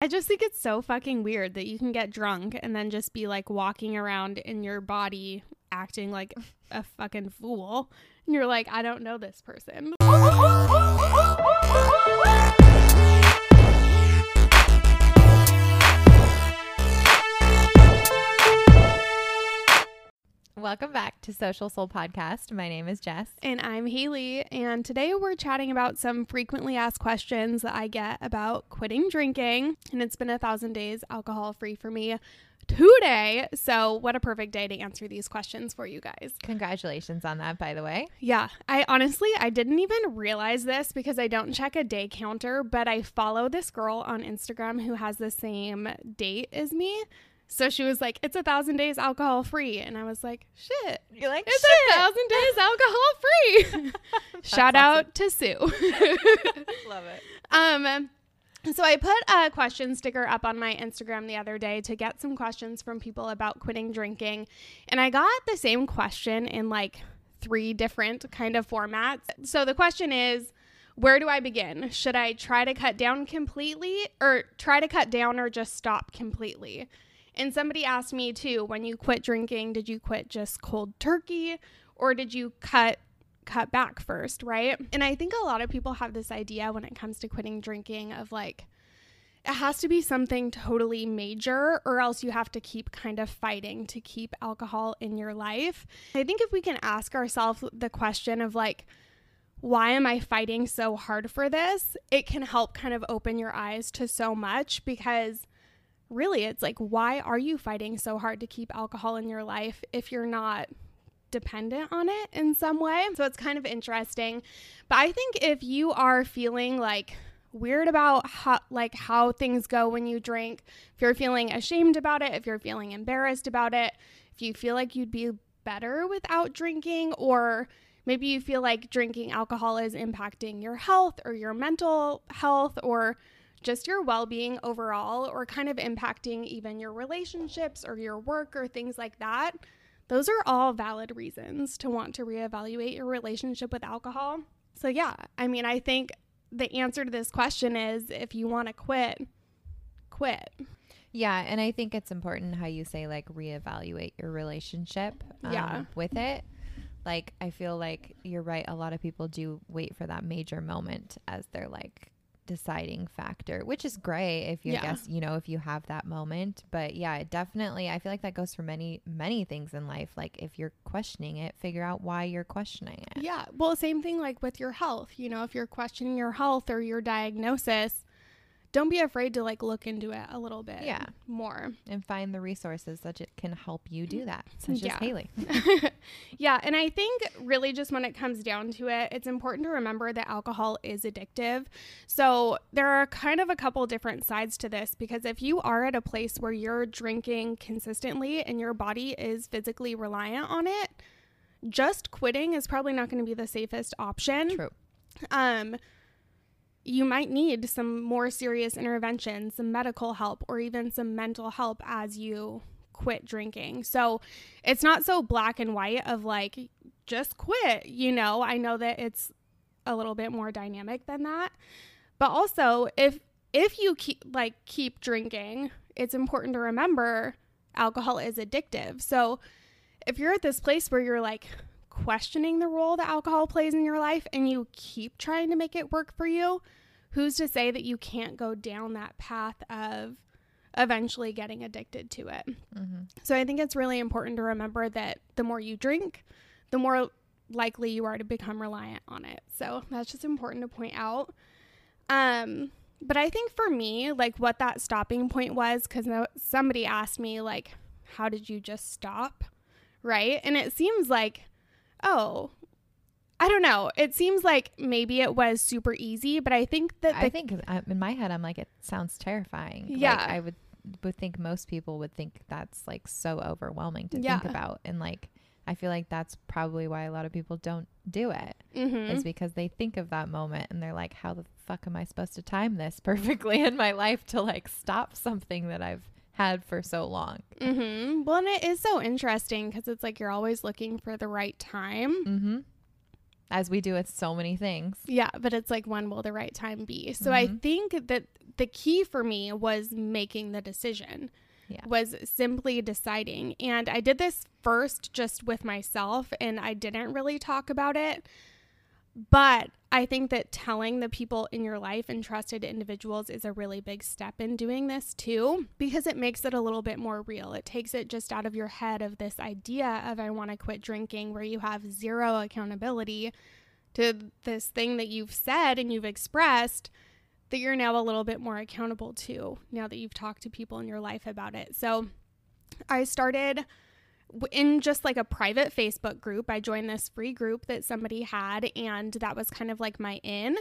I just think it's so fucking weird that you can get drunk and then just be like walking around in your body acting like a fucking fool. And you're like, I don't know this person. Welcome back to Social Soul Podcast. My name is Jess. And I'm Haley. And today we're chatting about some frequently asked questions that I get about quitting drinking. And it's been a thousand days alcohol free for me today. So, what a perfect day to answer these questions for you guys. Congratulations on that, by the way. Yeah, I honestly I didn't even realize this because I don't check a day counter, but I follow this girl on Instagram who has the same date as me. So she was like, "It's a thousand days alcohol free," and I was like, "Shit, You're like, it's a thousand days alcohol free." Shout out to Sue. Love it. Um, so I put a question sticker up on my Instagram the other day to get some questions from people about quitting drinking, and I got the same question in like three different kind of formats. So the question is, where do I begin? Should I try to cut down completely or try to cut down or just stop completely? And somebody asked me too, when you quit drinking, did you quit just cold turkey or did you cut cut back first, right? And I think a lot of people have this idea when it comes to quitting drinking of like it has to be something totally major or else you have to keep kind of fighting to keep alcohol in your life. I think if we can ask ourselves the question of like why am I fighting so hard for this? It can help kind of open your eyes to so much because really it's like why are you fighting so hard to keep alcohol in your life if you're not dependent on it in some way? So it's kind of interesting. But i think if you are feeling like weird about how like how things go when you drink if you're feeling ashamed about it if you're feeling embarrassed about it if you feel like you'd be better without drinking or maybe you feel like drinking alcohol is impacting your health or your mental health or just your well being overall, or kind of impacting even your relationships or your work or things like that, those are all valid reasons to want to reevaluate your relationship with alcohol. So, yeah, I mean, I think the answer to this question is if you want to quit, quit. Yeah, and I think it's important how you say like reevaluate your relationship um, Yeah. with it. Like I feel like you're right. A lot of people do wait for that major moment as they're like deciding factor, which is great if you Yeah. guess you know if you have that moment. But yeah, it definitely I feel like that goes for many many things in life. Like if you're questioning it, figure out why you're questioning it. Yeah. Well, same thing like with your health. You know, if you're questioning your health or your diagnosis, don't be afraid to like look into it a little bit Yeah. more. And find the resources that it can help you do that, such Yeah. as Haley. yeah, and I think really just when it comes down to it, it's important to remember that alcohol is addictive. So there are kind of a couple different sides to this because if you are at a place where you're drinking consistently and your body is physically reliant on it, just quitting is probably not going to be the safest option. True. Um you might need some more serious intervention, some medical help, or even some mental help as you quit drinking. So it's not so black and white of like, just quit. You know, I know that it's a little bit more dynamic than that. But also, if if you keep like keep drinking, it's important to remember alcohol is addictive. So if you're at this place where you're like questioning the role that alcohol plays in your life and you keep trying to make it work for you, who's to say that you can't go down that path of eventually getting addicted to it? hmm So I think it's really important to remember that the more you drink, the more likely you are to become reliant on it. So that's just important to point out. Um, but I think for me, like what that stopping point was, because somebody asked me, like, how did you just stop? Right. And it seems like, oh, I don't know. It seems like maybe it was super easy, but I think that I think in my head, I'm like, it sounds terrifying. Like, Yeah. I would would think most people would think that's like so overwhelming to Yeah. think about, and like I feel like that's probably why a lot of people don't do it. Mhm. Is because they think of that moment and they're like, how the fuck am I supposed to time this perfectly in my life to like stop something that I've had for so long? Mm-hmm. Well, and it is so interesting because it's like you're always looking for the right time. Mm-hmm. as we do with so many things. Yeah, but it's like when will the right time be? So I Mhm. think that the key for me was making the decision. Yeah. Was simply deciding. And I did this first just with myself and I didn't really talk about it. But I think that telling the people in your life and trusted individuals is a really big step in doing this too, because it makes it a little bit more real. It takes it just out of your head of this idea of I want to quit drinking, where you have zero accountability to this thing that you've said and you've expressed that you're now a little bit more accountable to now that you've talked to people in your life about it. So I started in just like a private Facebook group. I joined this free group that somebody had, and that was kind of like my in.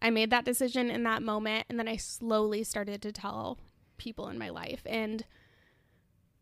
I made that decision in that moment, and then I slowly started to tell people in my life. And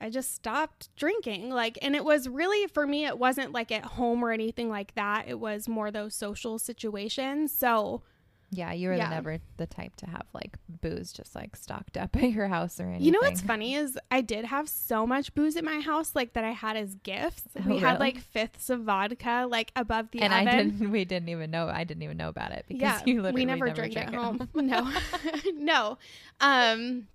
I just stopped drinking. Like, and it was really for me, it wasn't like at home or anything like that. It was more those social situations. So, Yeah, you were Yeah. never the type to have like booze just like stocked up at your house or anything. You know what's funny is I did have so much booze at my house, like that I had as gifts. Oh, we had like fifths of vodka, like above the and oven. I didn't. We didn't even know. I didn't even know about it because yeah, you literally we never, drink at home. no, no. Um,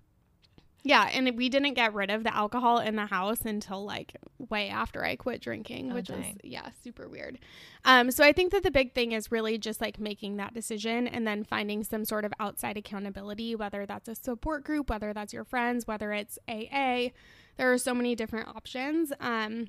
yeah, and we didn't get rid of the alcohol in the house until like way after I quit drinking, Oh, which was dang. yeah, super weird. Um, so I think that the big thing is really just like making that decision and then finding some sort of outside accountability, whether that's a support group, whether that's your friends, whether it's AA. There are so many different options. Um,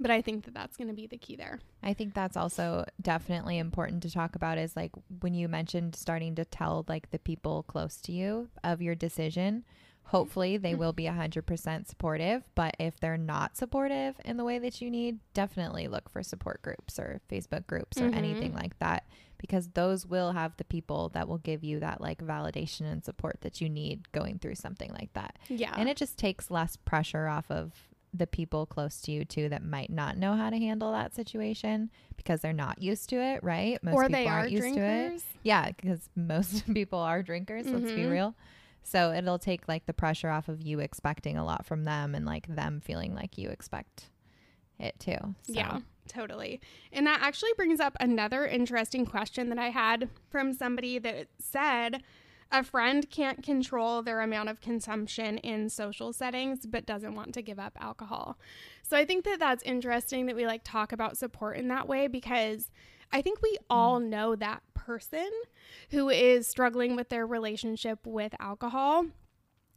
but I think that that's going to be the key there. I think that's also definitely important to talk about is like when you mentioned starting to tell like the people close to you of your decision. Hopefully they will be 100% supportive, but if they're not supportive in the way that you need, definitely look for support groups or Facebook groups or Mhm. anything like that because those will have the people that will give you that like validation and support that you need going through something like that. Yeah. And it just takes less pressure off of the people close to you too that might not know how to handle that situation because they're not used to it, right? Most or people they are aren't used to it. drinkers. Yeah, because most people are drinkers, let's be Mhm. real. So it'll take like the pressure off of you expecting a lot from them and like them feeling like you expect it too. So, Yeah, totally. And that actually brings up another interesting question that I had from somebody that said a friend can't control their amount of consumption in social settings but doesn't want to give up alcohol. So I think that that's interesting that we like talk about support in that way because I think we mm. all know that person who is struggling with their relationship with alcohol.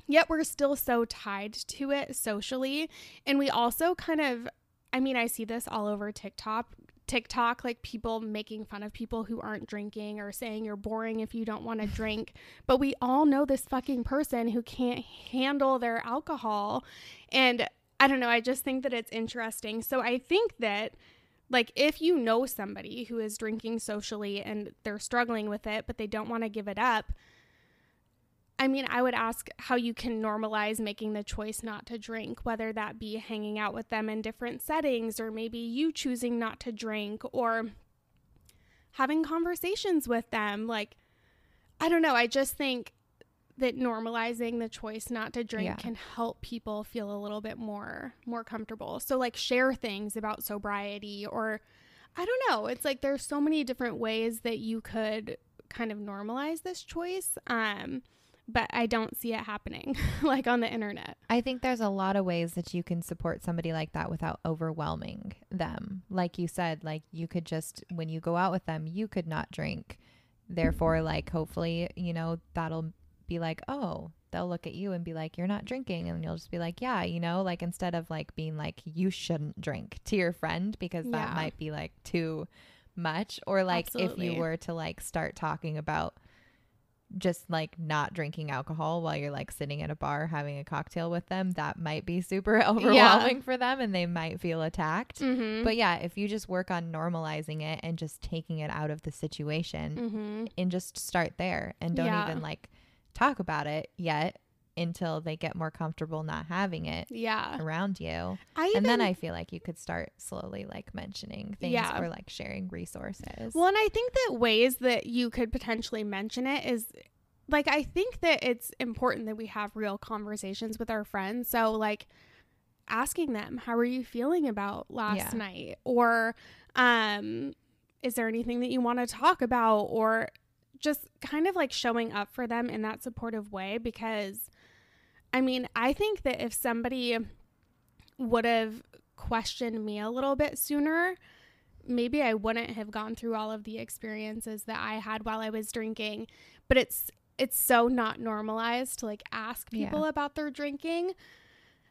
Yet we're still so tied to it socially. And we also kind of I mean, I see this all over TikTok. TikTok, like people making fun of people who aren't drinking or saying you're boring if you don't want to drink. But we all know this fucking person who can't handle their alcohol. And I don't know, I just think that it's interesting. So I think that, like, if you know somebody who is drinking socially and they're struggling with it, but they don't want to give it up, I mean, I would ask how you can normalize making the choice not to drink, whether that be hanging out with them in different settings, or maybe you choosing not to drink, or having conversations with them. Like, I don't know. I just think that normalizing the choice not to drink Yeah. can help people feel a little bit more more comfortable. So like share things about sobriety or I don't know. It's like there's so many different ways that you could kind of normalize this choice. Um but I don't see it happening like on the internet. I think there's a lot of ways that you can support somebody like that without overwhelming them. Like you said, like you could just, when you go out with them, you could not drink. Therefore, like, hopefully, you know, that'll be like, oh, they'll look at you and be like, you're not drinking. And you'll just be like, yeah, you know, like instead of like being like, you shouldn't drink to your friend because that might be like too much. Or like if you were to like start talking about, just like not drinking alcohol while you're like sitting at a bar having a cocktail with them, that might be super overwhelming for them and they might feel attacked. Mm-hmm. But yeah, if you just work on normalizing it and just taking it out of the situation mm-hmm. and just start there and don't Yeah. even like talk about it yet until they get more comfortable not having it Yeah. around you. I even and then I feel like you could start slowly like mentioning things Yeah. or like sharing resources. Well, and I think that ways that you could potentially mention it is like I think that it's important that we have real conversations with our friends. So like asking them, "How are you feeling about last Yeah. night?" or um is there anything that you want to talk about or just kind of like showing up for them in that supportive way because I mean, I think that if somebody would have questioned me a little bit sooner, maybe I wouldn't have gone through all of the experiences that I had while I was drinking. But it's it's so not normalized to like ask people Yeah. about their drinking.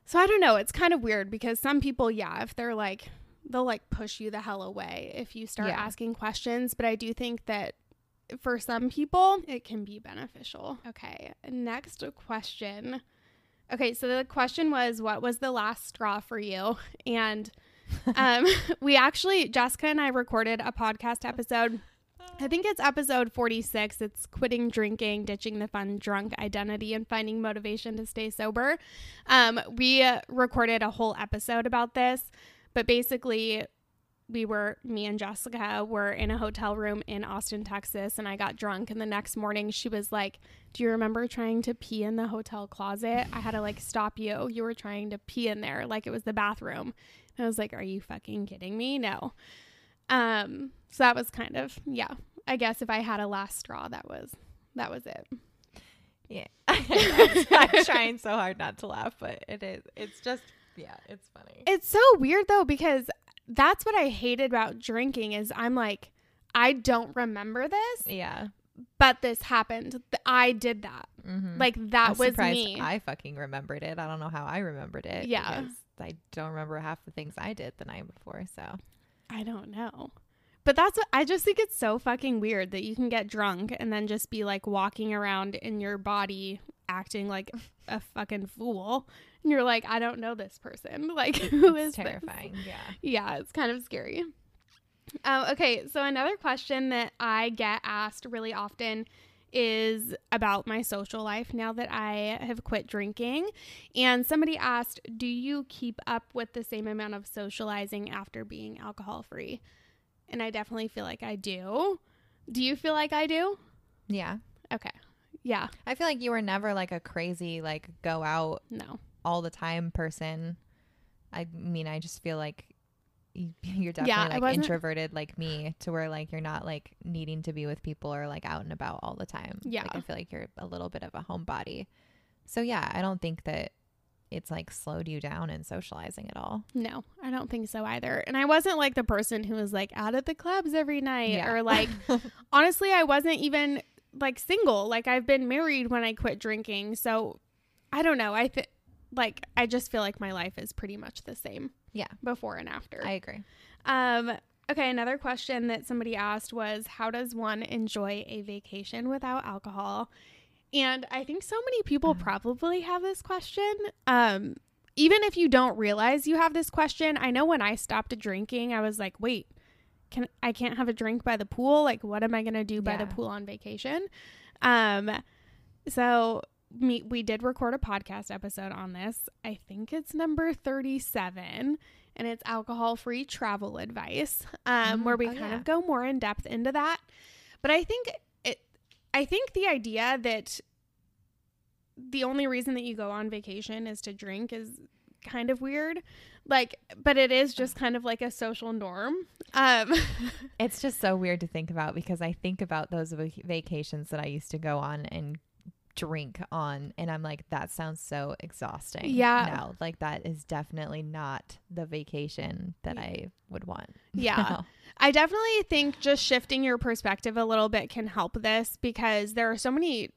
So I don't know, it's kind of weird because some people, yeah, if they're like they'll like push you the hell away if you start Yeah. asking questions, but I do think that for some people it can be beneficial. Okay, next question. Okay, so the question was what was the last straw for you? And um, we actually, Jessica and I recorded a podcast episode. I think it's episode 46. It's quitting drinking, ditching the fun drunk identity, and finding motivation to stay sober. Um, we uh, recorded a whole episode about this, but basically, we were, me and Jessica were in a hotel room in Austin, Texas, and I got drunk. And the next morning, she was like, Do you remember trying to pee in the hotel closet? I had to like stop you. You were trying to pee in there like it was the bathroom. And I was like, Are you fucking kidding me? No. Um, so that was kind of, yeah. I guess if I had a last straw, that was that was it. Yeah. I'm trying so hard not to laugh, but it is. It's just, yeah, it's funny. It's so weird though because that's what I hated about drinking is I'm like I don't remember this, yeah. but this happened. I did that. Mm-hmm. Like that I'm was surprised me. I fucking remembered it. I don't know how I remembered it. Yeah. I don't remember half the things I did the night before. So I don't know. But that's what I just think it's so fucking weird that you can get drunk and then just be like walking around in your body acting like a fucking fool. And you're like, I don't know this person. Like, who is it's this? terrifying. Yeah. Yeah, it's kind of scary. Um, okay, so another question that I get asked really often is about my social life now that I have quit drinking. And somebody asked, Do you keep up with the same amount of socializing after being alcohol free? And I definitely feel like I do. Do you feel like I do? Yeah. Okay. Yeah. I feel like you were never like a crazy, like go out No. all the time person. I mean, I just feel like you're Yeah, I definitely like wasn't- introverted like me to where like you're not like needing to be with people or like out and about all the time. Yeah. Like I feel like you're a little bit of a homebody. So yeah, I don't think that it's like slowed you down in socializing at all. No, I don't think so either. And I wasn't like the person who was like out at the clubs every night Yeah. or like honestly, I wasn't even like single. Like I've been married when I quit drinking. So I don't know. I think like I just feel like my life is pretty much the same Yeah. before and after. I agree. um okay, another question that somebody asked was how does one enjoy a vacation without alcohol? And I think so many people Uh. probably have this question. Um even if you don't realize you have this question, I know when I stopped drinking, I was like, "Wait, can I can't have a drink by the pool? Like what am I going to do by the pool on vacation?" Um so me we did record a podcast episode on this. I think it's number 37 and it's alcohol-free travel advice. Um Mm, where we oh, kind yeah. of go more in depth into that. But I think it I think the idea that the only reason that you go on vacation is to drink is kind of weird. Like but it is just kind of like a social norm. Um It's just so weird to think about because I think about those vac- vacations that I used to go on and drink on and I'm like that sounds so exhausting. Yeah. Now like that is definitely not the vacation that I would want. Yeah. now. I definitely think just shifting your perspective a little bit can help this because there are so many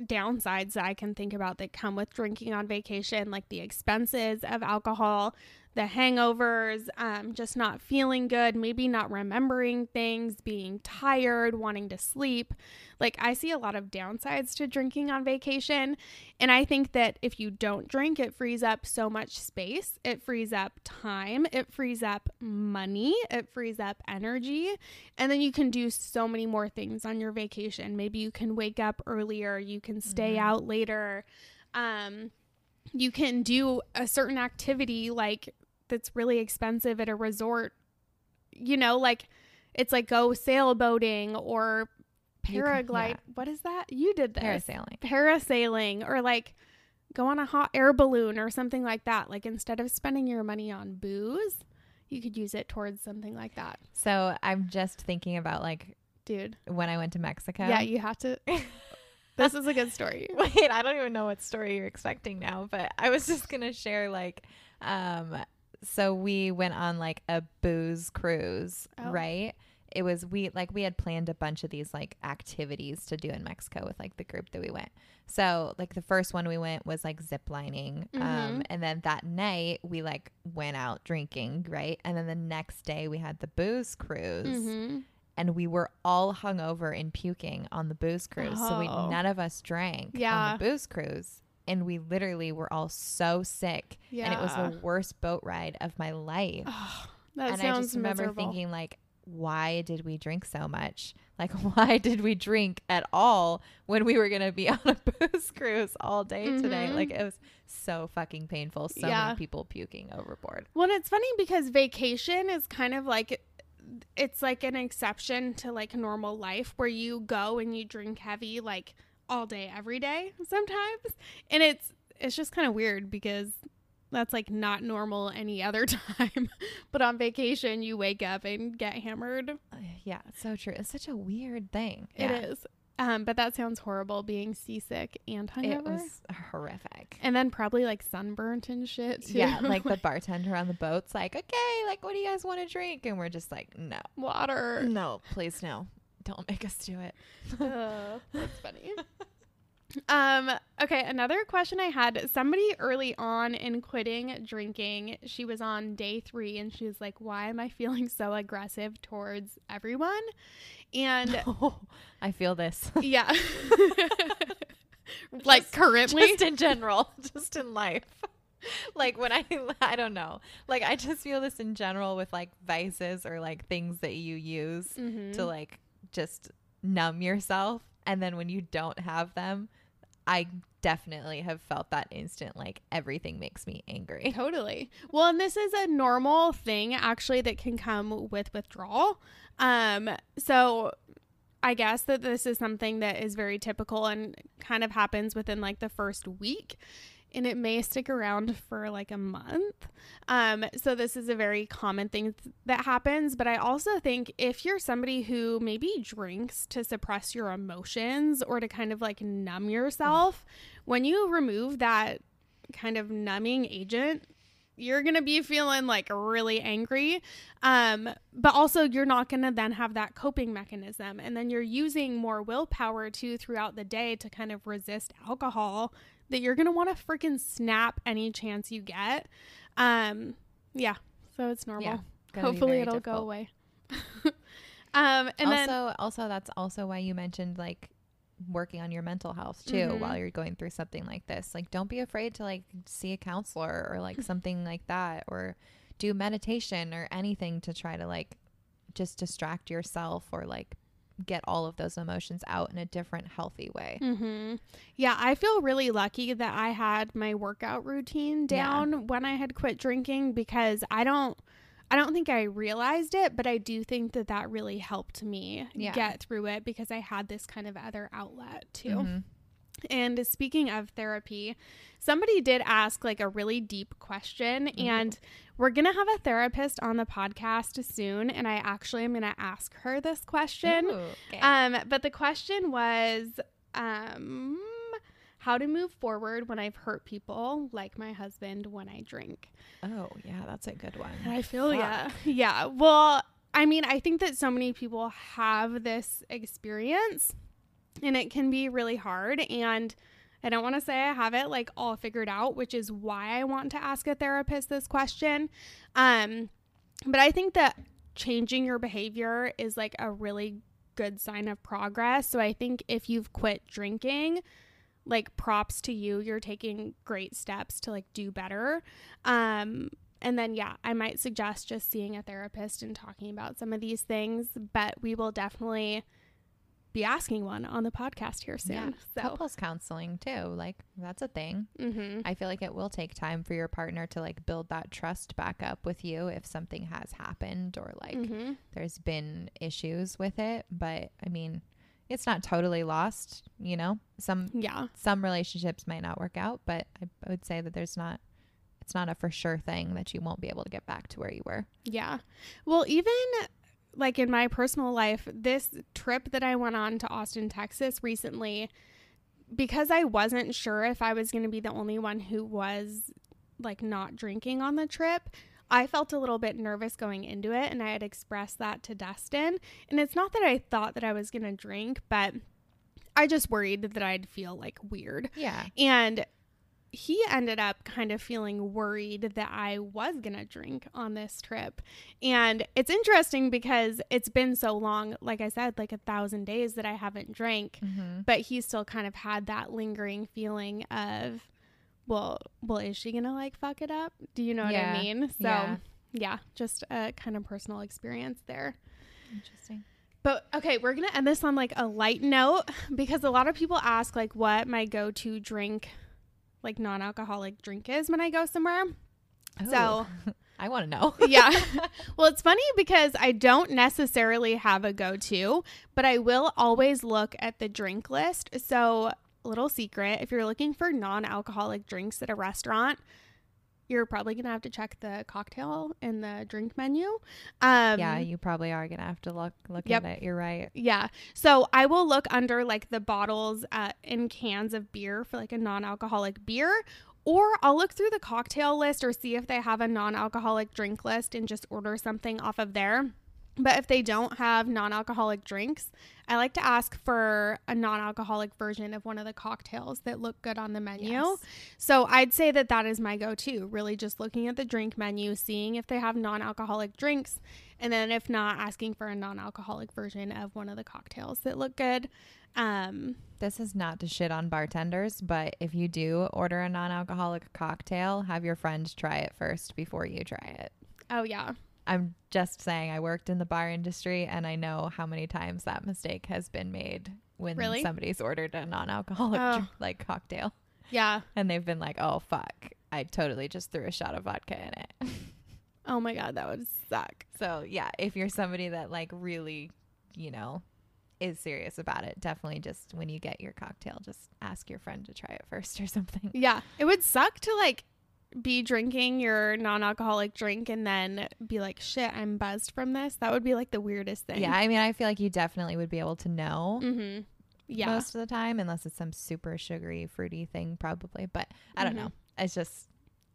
downsides that I can think about that come with drinking on vacation, like the expenses of alcohol, the hangovers, um, just not feeling good, maybe not remembering things, being tired, wanting to sleep. Like, I see a lot of downsides to drinking on vacation. And I think that if you don't drink, it frees up so much space, it frees up time, it frees up money, it frees up energy. And then you can do so many more things on your vacation. Maybe you can wake up earlier, you can stay Mhm. out later. Um, you can do a certain activity like that's really expensive at a resort. You know, like it's like go sailboating or You can- paraglide. yeah. What is that? You did this Parasailing. parasailing or like go on a hot air balloon or something like that. Like instead of spending your money on booze, you could use it towards something like that. So I'm just thinking about like Dude. when I went to Mexico. Yeah, you have to This is a good story. Wait, I don't even know what story you're expecting now, but I was just gonna share like, um, so we went on like a booze cruise, Oh. right? It was we like we had planned a bunch of these like activities to do in Mexico with like the group that we went. So like the first one we went was like zip lining, um, Mhm. and then that night we like went out drinking, right? And then the next day we had the booze cruise Mm-hmm. and we were all hungover and puking on the booze cruise. So we Oh. none of us drank Yeah. on the booze cruise. And we literally were all so sick. Yeah. And it was the worst boat ride of my life. Oh, that and sounds I just remember miserable. thinking like, why did we drink so much? Like why did we drink at all when we were gonna be on a booze cruise all day today? Mhm. Like it was so fucking painful. So Yeah. many people puking overboard. Well, it's funny because vacation is kind of like it's like an exception to like normal life where you go and you drink heavy like all day every day sometimes. And it's it's just kind of weird because that's like not normal any other time. but on vacation you wake up and get hammered. Uh, Yeah, so true. It's such a weird thing. It Yeah. is. Um, but that sounds horrible being seasick and hungover. It was horrific. and then probably like sunburnt and shit too. Yeah, like the bartender on the boat's like, okay, like, what do you guys want to drink? And we're just like, no, water. no, please, no. Don't make us do it. That's funny. Um, okay, another question I had somebody early on in quitting drinking, she was on day three and she was like, Why am I feeling so aggressive towards everyone? And I feel this. yeah. like Just- currently. just in general, just in life. like when I, I don't know. Like I just feel this in general with like vices or like things that you use Mhm. to like just numb yourself. And then when you don't have them, I definitely have felt that instant like everything makes me angry. Totally. Well, and this is a normal thing actually that can come with withdrawal. Um, so I guess that this is something that is very typical and kind of happens within like the first week. And it may stick around for like a month. Um, so this is a very common thing th- that happens. But I also think if you're somebody who maybe drinks to suppress your emotions or to kind of like numb yourself, when you remove that kind of numbing agent you're going to be feeling like really angry um but also you're not going to then have that coping mechanism and then you're using more willpower too throughout the day to kind of resist alcohol that you're going to want to freaking snap any chance you get um yeah so it's normal Yeah, hopefully it'll go away um and also, then also that's also why you mentioned like working on your mental health too Mhm. while you're going through something like this. Like don't be afraid to like see a counselor or like something like that or do meditation or anything to try to like just distract yourself or like get all of those emotions out in a different healthy way. hmm Yeah, I feel really lucky that I had my workout routine Yeah. down when I had quit drinking because I don't I don't think I realized it, but I do think that that really helped me Yeah. get through it because I had this kind of other outlet too. Mhm. And speaking of therapy, somebody did ask like a really deep question, Ooh. and we're gonna have a therapist on the podcast soon. And I actually am gonna ask her this question. Ooh, okay. Um, but the question was, um, how to move forward when I've hurt people, like my husband, when I drink. oh, yeah, that's a good one. I feel yeah, yeah. Well, I mean, I think that so many people have this experience, and it can be really hard. And I don't want to say I have it like all figured out, which is why I want to ask a therapist this question. Um, but I think that changing your behavior is like a really good sign of progress. So I think if you've quit drinking, like props to you, you're taking great steps to like do better. Um, and then, yeah, I might suggest just seeing a therapist and talking about some of these things, but we will definitely be asking one on the podcast here soon. Yeah. So, Couples counseling too. Like that's a thing. hmm I feel like it will take time for your partner to like build that trust back up with you if something has happened or like hmm there's been issues with it. But I mean, it's not totally lost, you know? Some yeah, some relationships might not work out, but I would say that there's not it's not a for sure thing that you won't be able to get back to where you were. Yeah. Well, even like in my personal life, this trip that I went on to Austin, Texas recently, because I wasn't sure if I was going to be the only one who was like not drinking on the trip, I felt a little bit nervous going into it and I had expressed that to Dustin. And it's not that I thought that I was going to drink, but I just worried that I'd feel like weird. Yeah. And he ended up kind of feeling worried that I was going to drink on this trip. And it's interesting because it's been so long, like I said, like a thousand days that I haven't drank, Mm-hmm. but he still kind of had that lingering feeling of, well, well, is she going to like fuck it up? Do you know what I mean? So, Yeah. yeah, just a kind of personal experience there. Interesting. But okay, we're going to end this on like a light note because a lot of people ask like what my go-to drink like non-alcoholic drink is when I go somewhere. So, oh. I want to know. yeah. well, it's funny because I don't necessarily have a go-to, but I will always look at the drink list. So, little secret, if you're looking for non-alcoholic drinks at a restaurant, you're probably to have to check the cocktail and the drink menu. Um yeah, you probably are gonna have to look look Yep. at it. You're right. Yeah. So I will look under like the bottles uh, and cans of beer for like a non alcoholic beer, or I'll look through the cocktail list or see if they have a non alcoholic drink list and just order something off of there. But if they don't have non alcoholic drinks, I like to ask for a non alcoholic version of one of the cocktails that look good on the menu. Yes. So I'd say that that is my go to, really just looking at the drink menu, seeing if they have non alcoholic drinks, and then if not, asking for a non alcoholic version of one of the cocktails that look good. Um, This is not to shit on bartenders, but if you do order a non-alcoholic cocktail, have your friend try it first before you try it. oh, yeah. I'm just saying I worked in the bar industry and I know how many times that mistake has been made when Really? somebody's ordered a non-alcoholic Oh. like cocktail Yeah. and they've been like, "Oh fuck, I totally just threw a shot of vodka in it." Oh my God, that would suck. so, yeah, if you're somebody that like really, you know, is serious about it, definitely just when you get your cocktail, just ask your friend to try it first or something. Yeah. It would suck to like be drinking your non alcoholic drink and then be like, shit, I'm buzzed from this. That would be like the weirdest thing. Yeah, I mean, I feel like you definitely would be able to know Mm-hmm. Yeah. most of the time, unless it's some super sugary, fruity thing, probably. But I don't Mhm. know. It's just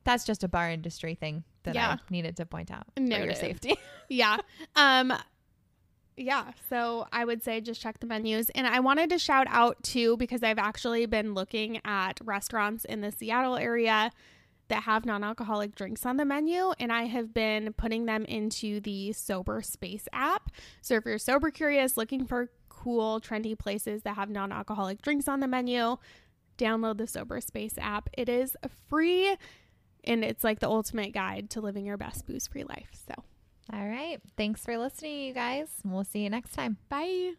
that's just a bar industry thing that Yeah. I needed to point out for your safety. yeah. Um yeah, so I would say just check the menus. And I wanted to shout out too because I've actually been looking at restaurants in the Seattle area that have non alcoholic drinks on the menu, and I have been putting them into the Sober Space app. So if you're sober curious, looking for cool, trendy places that have non alcoholic drinks on the menu, download the Sober Space app. It is free and it's like the ultimate guide to living your best booze free life. So, all right. Thanks for listening, you guys. We'll see you next time. Bye.